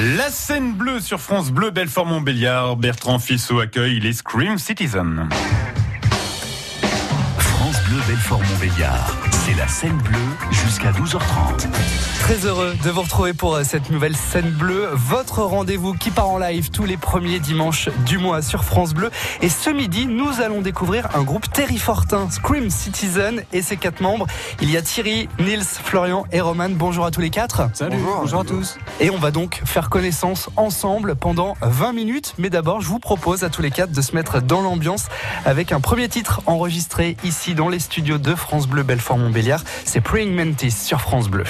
La scène bleue sur France Bleu, Belfort-Montbéliard. Bertrand Fissot accueille les Scream Citizen. France Bleu, Belfort-Montbéliard. C'est la scène bleue jusqu'à 12h30. Très heureux de vous retrouver pour euh, cette nouvelle scène bleue, votre rendez-vous qui part en live tous les premiers dimanches du mois sur France Bleu. Et ce midi, nous allons découvrir un groupe Terry Fortin, Scream Citizen et ses quatre membres. Il y a Thierry, Nils, Florian et Roman. Bonjour à tous les quatre. Salut, bonjour, à tous. Et on va donc faire connaissance ensemble pendant 20 minutes. Mais d'abord, je vous propose à tous les quatre de se mettre dans l'ambiance avec un premier titre enregistré ici dans les studios de France Bleu Belfort-Montbéliard. C'est Praying Mantis sur France Bleu.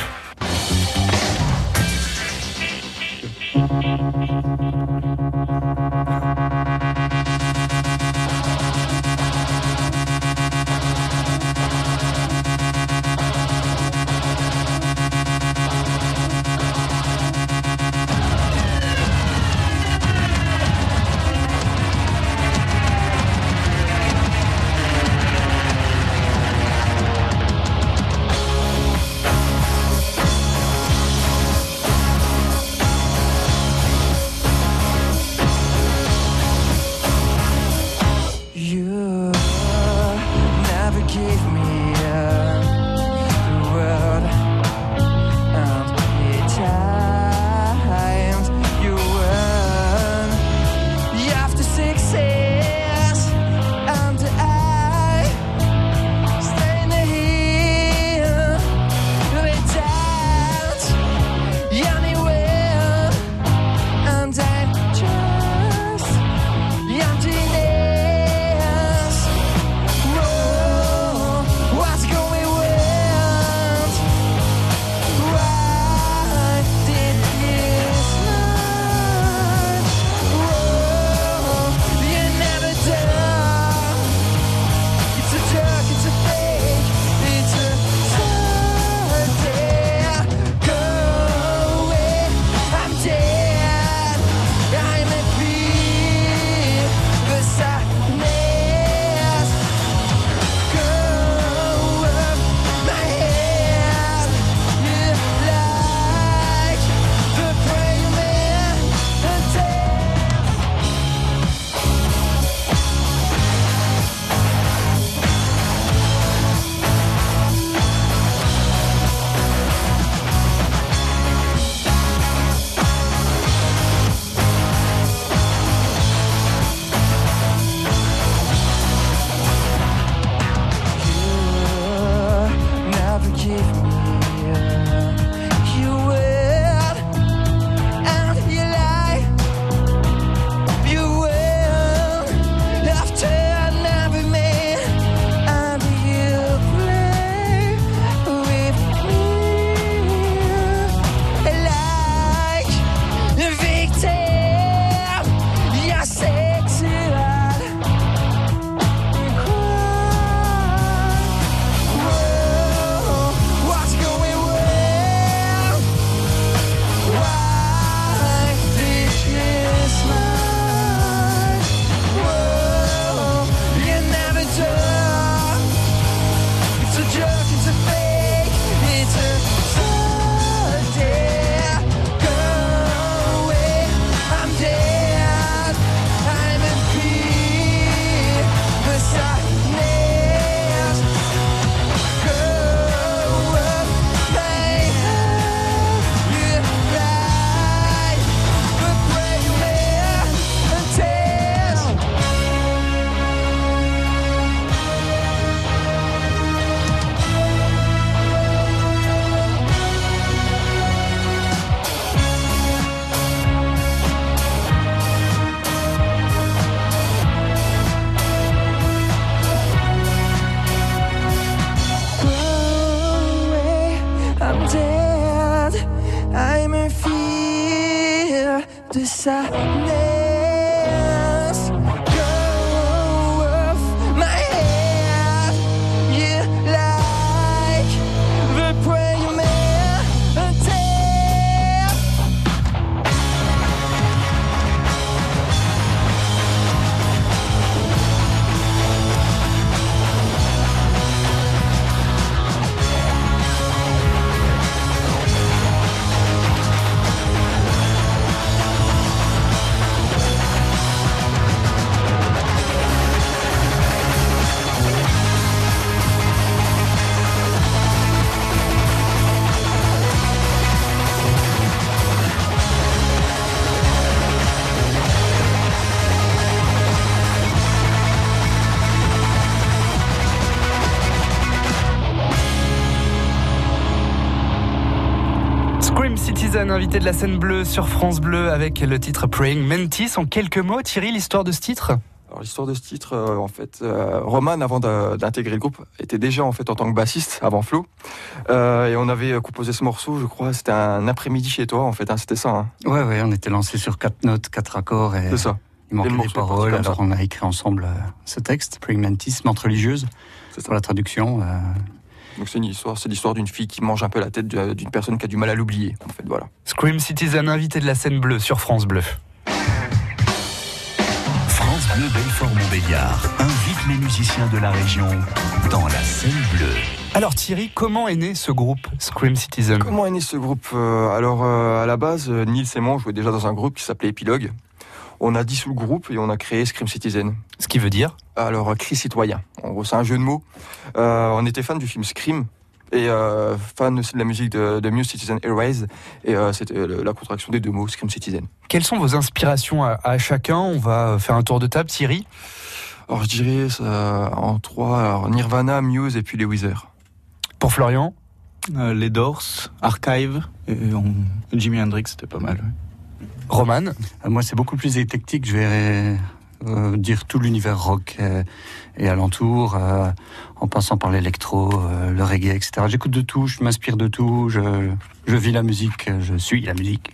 de sa naissance. Citizen, invité de la scène bleue sur France Bleu avec le titre Praying Mantis. En quelques mots, Thierry, l'histoire de ce titre? Alors l'histoire de ce titre, euh, en fait, euh, Roman avant d'intégrer le groupe était déjà en fait en tant que bassiste avant Flo, euh, et on avait composé ce morceau, je crois, c'était un après-midi chez toi en fait, hein, c'était ça. Hein. Ouais ouais, on était lancé sur quatre notes, quatre accords et c'est ça. il manquait des paroles, alors on a écrit ensemble ce texte, Praying Mantis, menthe religieuse, pour la traduction. Donc c'est une histoire, c'est l'histoire d'une fille qui mange un peu la tête d'une personne qui a du mal à l'oublier. En fait, voilà. Scream Citizen, invité de la scène bleue sur France Bleu. France Bleu Belfort Montbéliard invite les musiciens de la région dans la scène bleue. Alors Thierry, comment est né ce groupe Scream Citizen? Comment est né ce groupe? Euh, Alors euh, à la base, euh, Nils et moi jouaient déjà dans un groupe qui s'appelait Epilogue on a dissous le groupe et on a créé Scream Citizen. Ce qui veut dire Alors, cri citoyen. En gros, c'est un jeu de mots. Euh, on était fan du film Scream et euh, fan aussi de la musique de, de Muse Citizen Airways. Et euh, c'était la contraction des deux mots, Scream Citizen. Quelles sont vos inspirations à, chacun? On va faire un tour de table, Thierry. Alors, je dirais en trois alors, Nirvana, Muse et puis les Weezer. Pour Florian? Les Doors, Archive et Jimi Hendrix, c'était pas mal. Roman euh, Moi, c'est beaucoup plus éclectique. Je vais euh, dire tout l'univers rock euh, et, alentour, en passant par l'électro, le reggae, etc. J'écoute de tout, je m'inspire de tout, je, je, vis la musique, je suis la musique.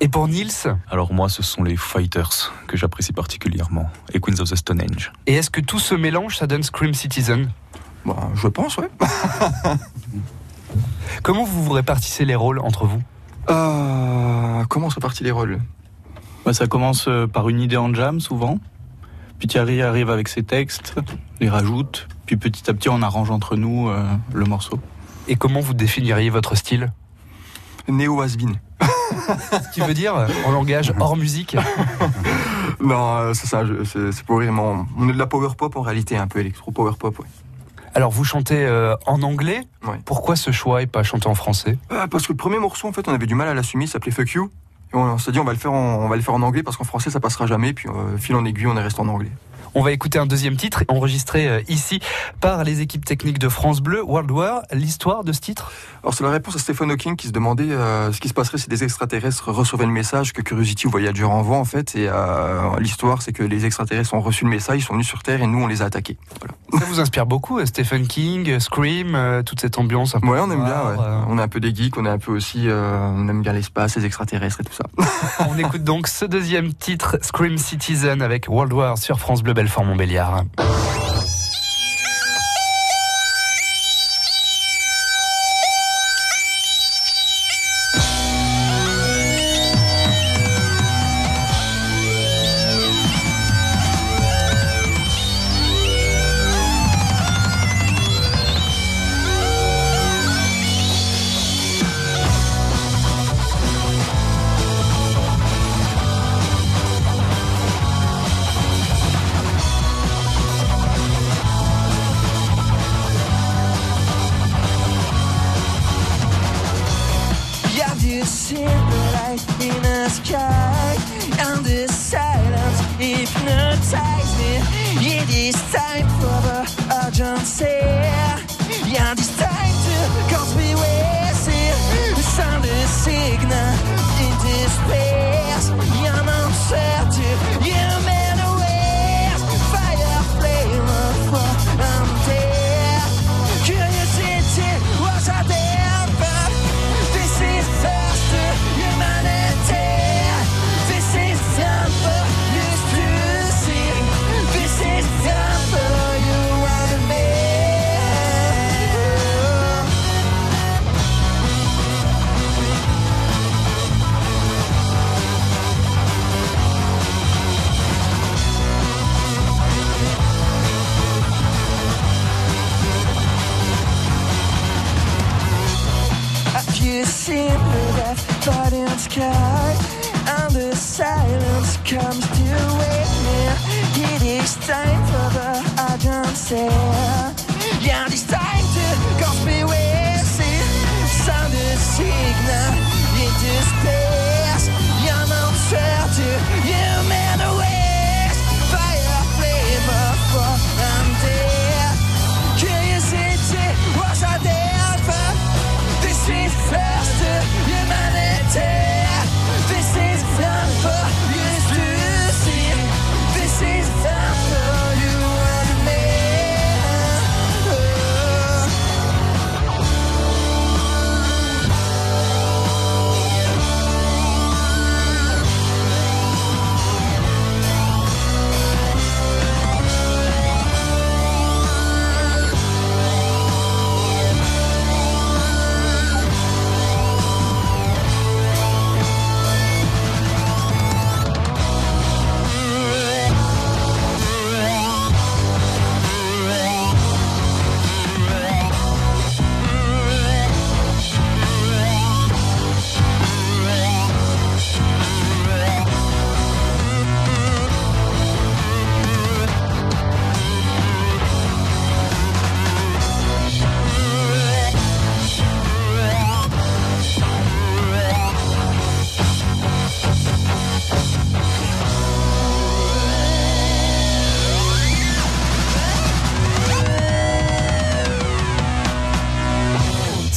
Et pour Nils Alors moi, ce sont les Fighters que j'apprécie particulièrement, et Queens of the Stone Age. Et est-ce que tout ce mélange, ça donne Scream Citizen? Bah, Je pense, ouais. Comment vous vous répartissez les rôles entre vous? Euh, comment se répartit les rôles? Bah, Ça commence euh, par une idée en jam souvent. Puis Thierry arrive avec ses textes, les rajoute, puis petit à petit on arrange entre nous euh, le morceau. Et comment vous définiriez votre style? Néo Asbin. Ce qui veut dire en langage hors musique Non, c'est ça, c'est pour vraiment. On est de la power pop en réalité, un peu électro power pop, ouais. Alors vous chantez euh, en anglais. Pourquoi ce choix et pas chanter en français? Euh, Parce que le premier morceau, en fait, on avait du mal à l'assumer. Il s'appelait Fuck You. Et on s'est dit on va le faire en, on va le faire en anglais parce qu'en français ça passera jamais. Puis euh, fil en aiguille, on est resté en anglais. On va écouter un deuxième titre enregistré euh, ici par les équipes techniques de France Bleu, World War. L'histoire de ce titre? Alors c'est la réponse à Stephen Hawking qui se demandait euh, ce qui se passerait si des extraterrestres recevaient le message que Curiosity ou Voyager envoie en fait. Et euh, l'histoire c'est que les extraterrestres ont reçu le message, ils sont venus sur Terre et nous on les a attaqués. Ça vous inspire beaucoup, Stephen King, Scream, toute cette ambiance un Ouais, on aime bien. On est un peu des geeks, on est un peu aussi, on aime bien l'espace, les extraterrestres et tout ça. on écoute donc ce deuxième titre, Scream Citizen avec World War sur France Bleu Belfort Montbéliard.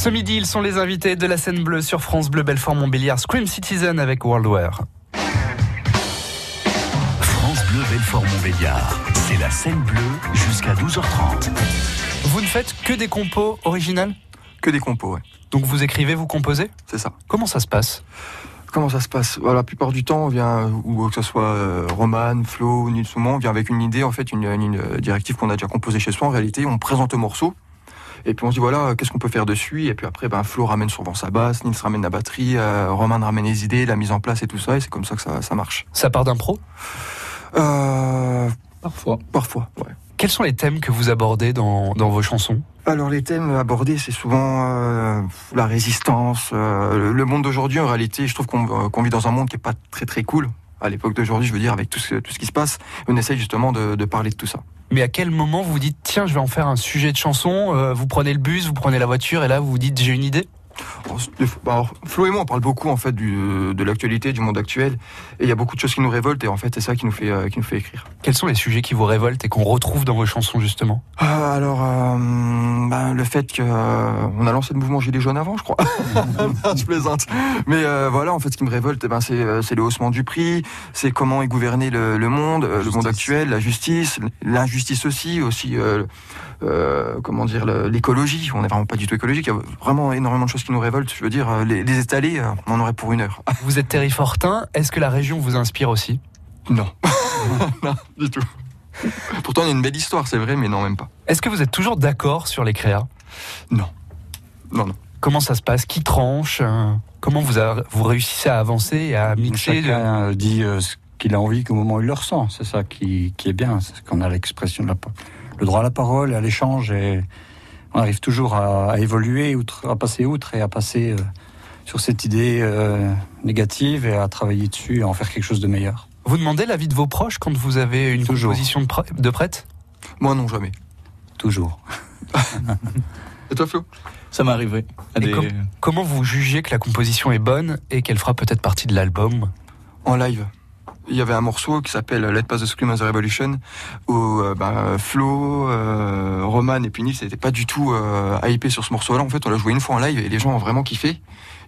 Ce midi, ils sont les invités de la scène bleue sur France Bleu Belfort Montbéliard Scream Citizen avec World War. France Bleu Belfort Montbéliard. C'est la scène bleue jusqu'à 12h30. Vous ne faites que des compos originales? Que des compos, ouais. Donc vous écrivez, vous composez? C'est ça. Comment ça se passe? Comment ça se passe? Voilà, La plupart du temps, on vient, ou que ce soit euh, Roman, Flo, Nils on vient avec une idée, en fait, une, une directive qu'on a déjà composée chez soi. En réalité, on présente le morceau. Et puis on se dit voilà, qu'est-ce qu'on peut faire dessus Et puis après, ben, Flo ramène souvent sa basse, Nils ramène la batterie, euh, Roman ramène les idées, la mise en place et tout ça. Et c'est comme ça que ça, ça marche. Ça part d'un pro? Euh, Parfois. parfois, ouais. Quels sont les thèmes que vous abordez dans, dans vos chansons? Alors les thèmes abordés, c'est souvent euh, la résistance, euh, le monde d'aujourd'hui. En réalité, je trouve qu'on euh, qu'on vit dans un monde qui est pas très très cool. À l'époque d'aujourd'hui, je veux dire, avec tout ce, tout ce qui se passe, on essaye justement de, de parler de tout ça. Mais à quel moment vous vous dites tiens, je vais en faire un sujet de chanson euh, Vous prenez le bus, vous prenez la voiture et là vous vous dites j'ai une idée? Alors, fois- bah, alors, Flo et moi, on parle beaucoup en fait du, de l'actualité, du monde actuel, et il y a beaucoup de choses qui nous révoltent, et en fait, c'est ça qui nous fait euh, qui nous fait écrire. Quels sont les sujets qui vous révoltent et qu'on retrouve dans vos chansons justement? Ah, alors, euh, ben, le fait que euh, on a lancé le mouvement Gilets jaunes avant, je crois. Je plaisante. Mais euh, voilà, en fait, ce qui me révolte, eh ben, c'est euh, c'est le haussement du prix, c'est comment est gouverné le, le monde, euh, le monde actuel, la justice, l'injustice aussi, aussi. Euh, comment dire l'écologie. On n'est vraiment pas du tout écologique. Il y a vraiment énormément de choses qui nous révoltent. Je veux dire euh, les, les étaler euh, on en aurait pour une heure. Vous êtes Terry Fortin, est-ce que la région vous inspire aussi? Non. Non du tout. Pourtant il y a une belle histoire c'est vrai mais non même pas. Est-ce que vous êtes toujours d'accord sur les créas? Non. Non non. Comment ça se passe? Qui tranche Comment vous, a- vous réussissez à avancer et à mixer de- Chacun euh, dit euh, ce qu'il a envie qu'au moment où il le ressent. C'est ça qui, qui est bien. C'est qu'on a l'expression de la, le droit à la parole, à l'échange et on arrive toujours à, à évoluer, outre, à passer outre et à passer euh, sur cette idée euh, négative et à travailler dessus et à en faire quelque chose de meilleur. Vous demandez l'avis de vos proches quand vous avez une Toujours. composition de, pr- de prête? Moi non jamais Toujours. et toi Flo? Ça m'est arrivé. à Et des- com- Comment vous jugez que la composition est bonne et qu'elle fera peut-être partie de l'album? En live. Il y avait un morceau qui s'appelle Let Pass the Scream of the Revolution où euh, bah, Flo, euh, Roman et puis Nils n'étaient pas du tout euh, hypés sur ce morceau-là. En fait, on l'a joué une fois en live et les gens ont vraiment kiffé.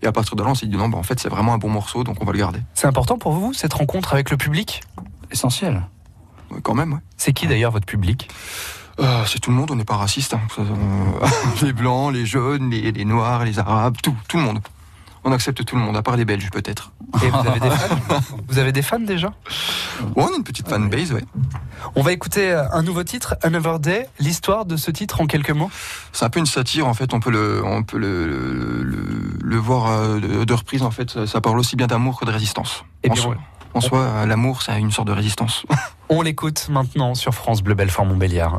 Et à partir de là, on s'est dit non, bah, en fait, c'est vraiment un bon morceau, donc on va le garder. C'est important pour vous, cette rencontre avec le public? Essentiel. Ouais, quand même, ouais. C'est qui d'ailleurs votre public? Euh, c'est tout le monde, on n'est pas raciste. hein. Les blancs, les jaunes, les, les noirs, les arabes, tout, tout le monde. On accepte tout le monde, à part les Belges peut-être. Et vous avez des fans Vous avez des fans déjà Ouais, on a une petite fanbase, ouais. On va écouter euh, un nouveau titre, Another Day. L'histoire de ce titre en quelques mots C'est un peu une satire en fait. On peut le, on peut le, le, le- le voir euh, de, reprise en fait. Ça, parle aussi bien d'amour que de résistance. Eh en bien, soi, en soi, l'amour, c'est une sorte de résistance. On l'écoute maintenant sur France Bleu Belfort Montbéliard.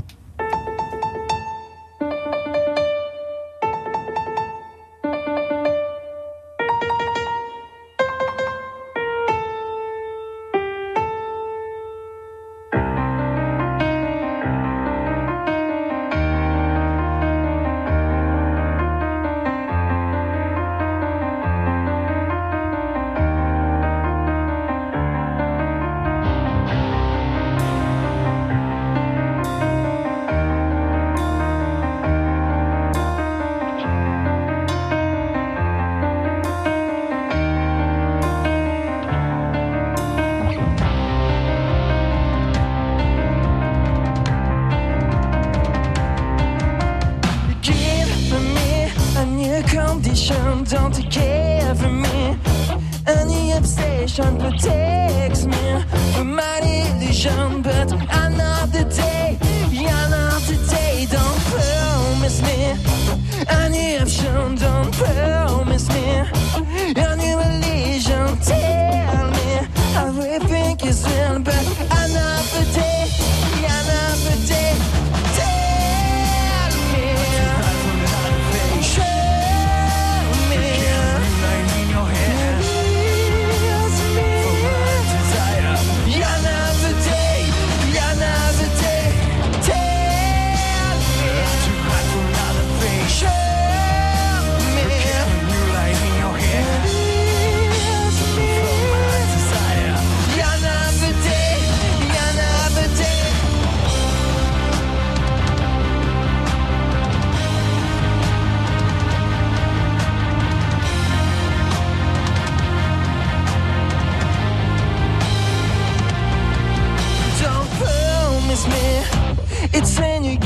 chante le thème.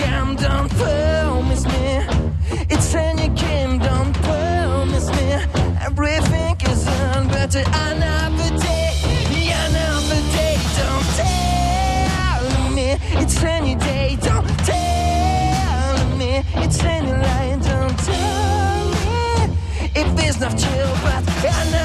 Come, don't promise me. It's your game, don't promise me. Everything is on, but another day, another day, don't tell me. It's any day, don't tell me. It's any lie, don't tell me. If there's no chill, but another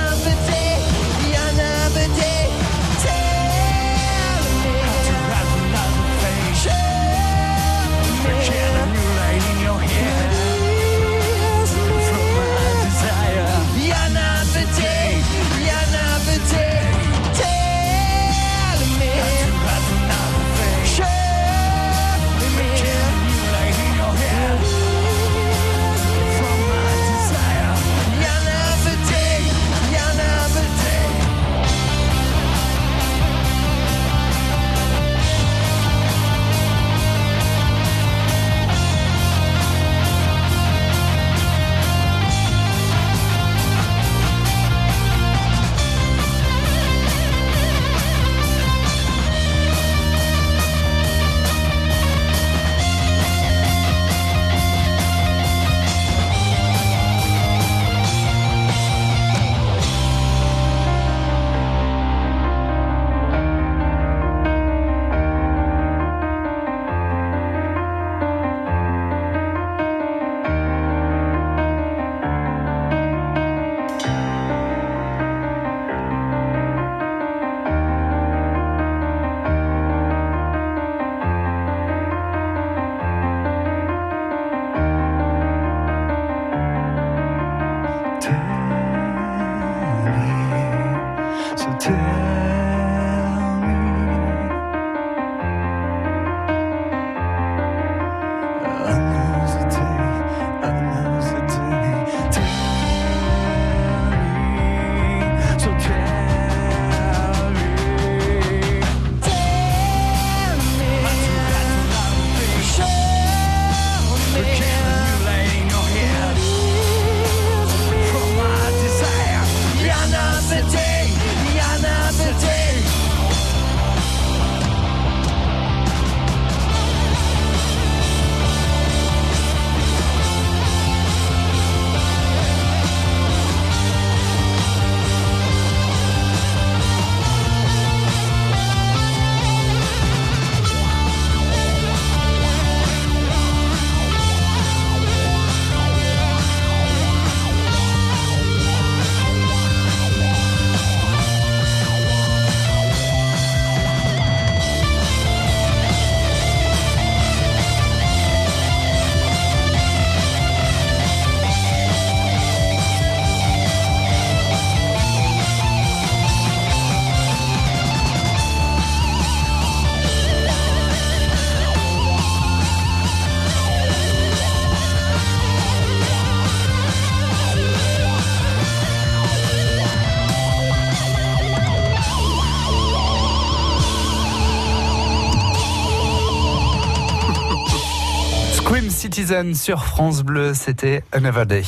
Sur France Bleu, c'était Another Day.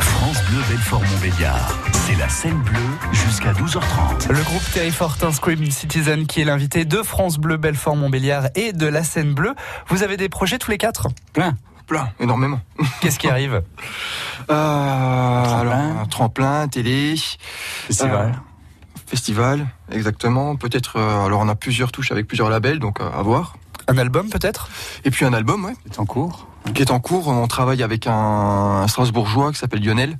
France Bleu Belfort-Montbéliard. C'est la scène bleue jusqu'à 12h30. Le groupe Terry Fortin Scream Citizen qui est l'invité de France Bleu Belfort Montbéliard et de la scène bleue. Vous avez des projets tous les quatre? Plein. Plein, énormément. Qu'est-ce qui arrive? Euh, alors, un tremplin, télé, Festival. Euh, festival, exactement. Peut-être, euh, alors on a plusieurs touches avec plusieurs labels, donc euh, à voir. Un album peut-être? Et puis un album, ouais, C'est en cours. qui est en cours. On travaille avec un, un Strasbourgeois qui s'appelle Lionel,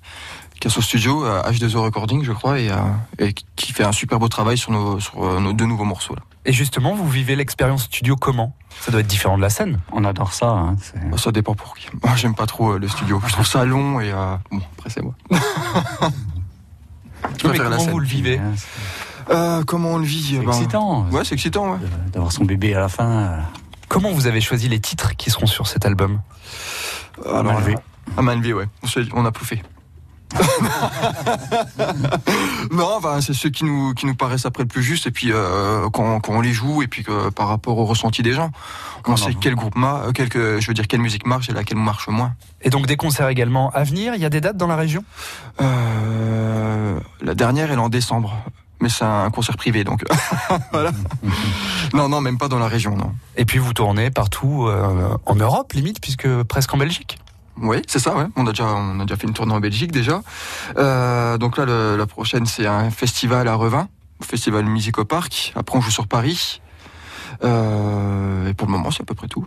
qui a son studio, euh, H2O Recording, je crois, et, euh, et qui fait un super beau travail sur nos, sur, euh, nos deux nouveaux morceaux. Là. Et justement, vous vivez l'expérience studio comment? Ça doit être différent de la scène. On adore ça. hein, Bah, Ça dépend pour qui. Moi, j'aime pas trop euh, le studio. Je trouve ça long et euh, bon, après c'est moi. Je mais la comment scène. vous le vivez? Euh, comment on le vit C'est Ben, excitant. Ouais, c'est excitant. Ouais. de- D'avoir son bébé à la fin. euh, Comment vous avez choisi les titres qui seront sur cet album? Alors, main levée. À main levée, ouais. On, a pouffé. non, enfin, c'est ceux qui nous, qui nous paraissent après le plus juste, et puis euh, quand, quand on les joue, et puis que, par rapport au ressenti des gens, on sait quel groupe marche, quel, que- je veux dire quelle musique marche et laquelle marche moins. Et donc des concerts également à venir? Il y a des dates dans la région? Euh, la dernière, elle est en décembre. Mais c'est un concert privé, donc voilà. non, non, même pas dans la région, non. Et puis vous tournez partout euh, en Europe, limite, puisque presque en Belgique. Oui, c'est ça, ouais. On a déjà, on a déjà fait une tournée en Belgique déjà. Euh, donc là, le- la prochaine, c'est un festival à Revin, festival Musique au Parc. Après, on joue sur Paris. Euh, et pour le moment, c'est à peu près tout.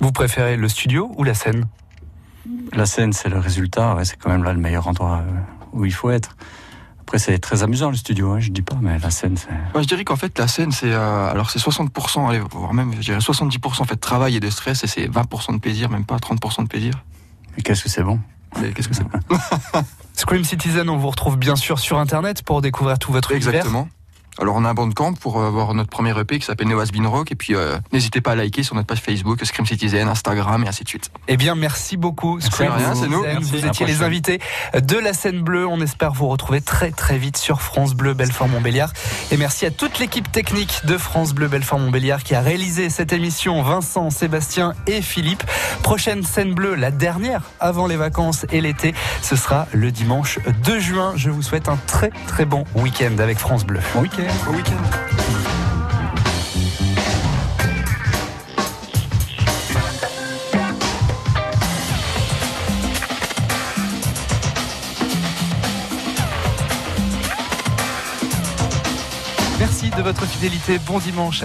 Vous préférez le studio ou la scène? La scène, c'est le résultat. ouais, c'est quand même là le meilleur endroit euh, où il faut être. Après, c'est très amusant le studio, hein, je dis pas, mais la scène, c'est. Moi, je dirais qu'en fait, la scène, c'est euh, alors c'est 60%, allez, voire même, je dirais 70% en fait de travail et de stress, et c'est 20% de plaisir, même pas 30% de plaisir. Mais qu'est-ce que c'est bon? Mais qu'est-ce que c'est Scream Citizen, on vous retrouve bien sûr sur Internet pour découvrir tout votre univers. Exactement. Alors on a un bandcamp pour euh, voir notre premier EP qui s'appelle Neo Been Rock et puis euh, n'hésitez pas à liker sur notre page Facebook Scream Citizen, Instagram et ainsi de suite. Eh bien, merci beaucoup, Scream rien, c'est nous. Merci, Vous étiez les invités de la scène bleue. On espère vous retrouver très très vite sur France Bleu Belfort-Montbéliard. Et merci à toute l'équipe technique de France Bleu Belfort-Montbéliard qui a réalisé cette émission. Vincent, Sébastien et Philippe. Prochaine scène bleue, la dernière avant les vacances et l'été. Ce sera le dimanche 2 juin. Je vous souhaite un très très bon week-end avec France Bleu. Bon week-end. Au week-end. Merci de votre fidélité. Bon dimanche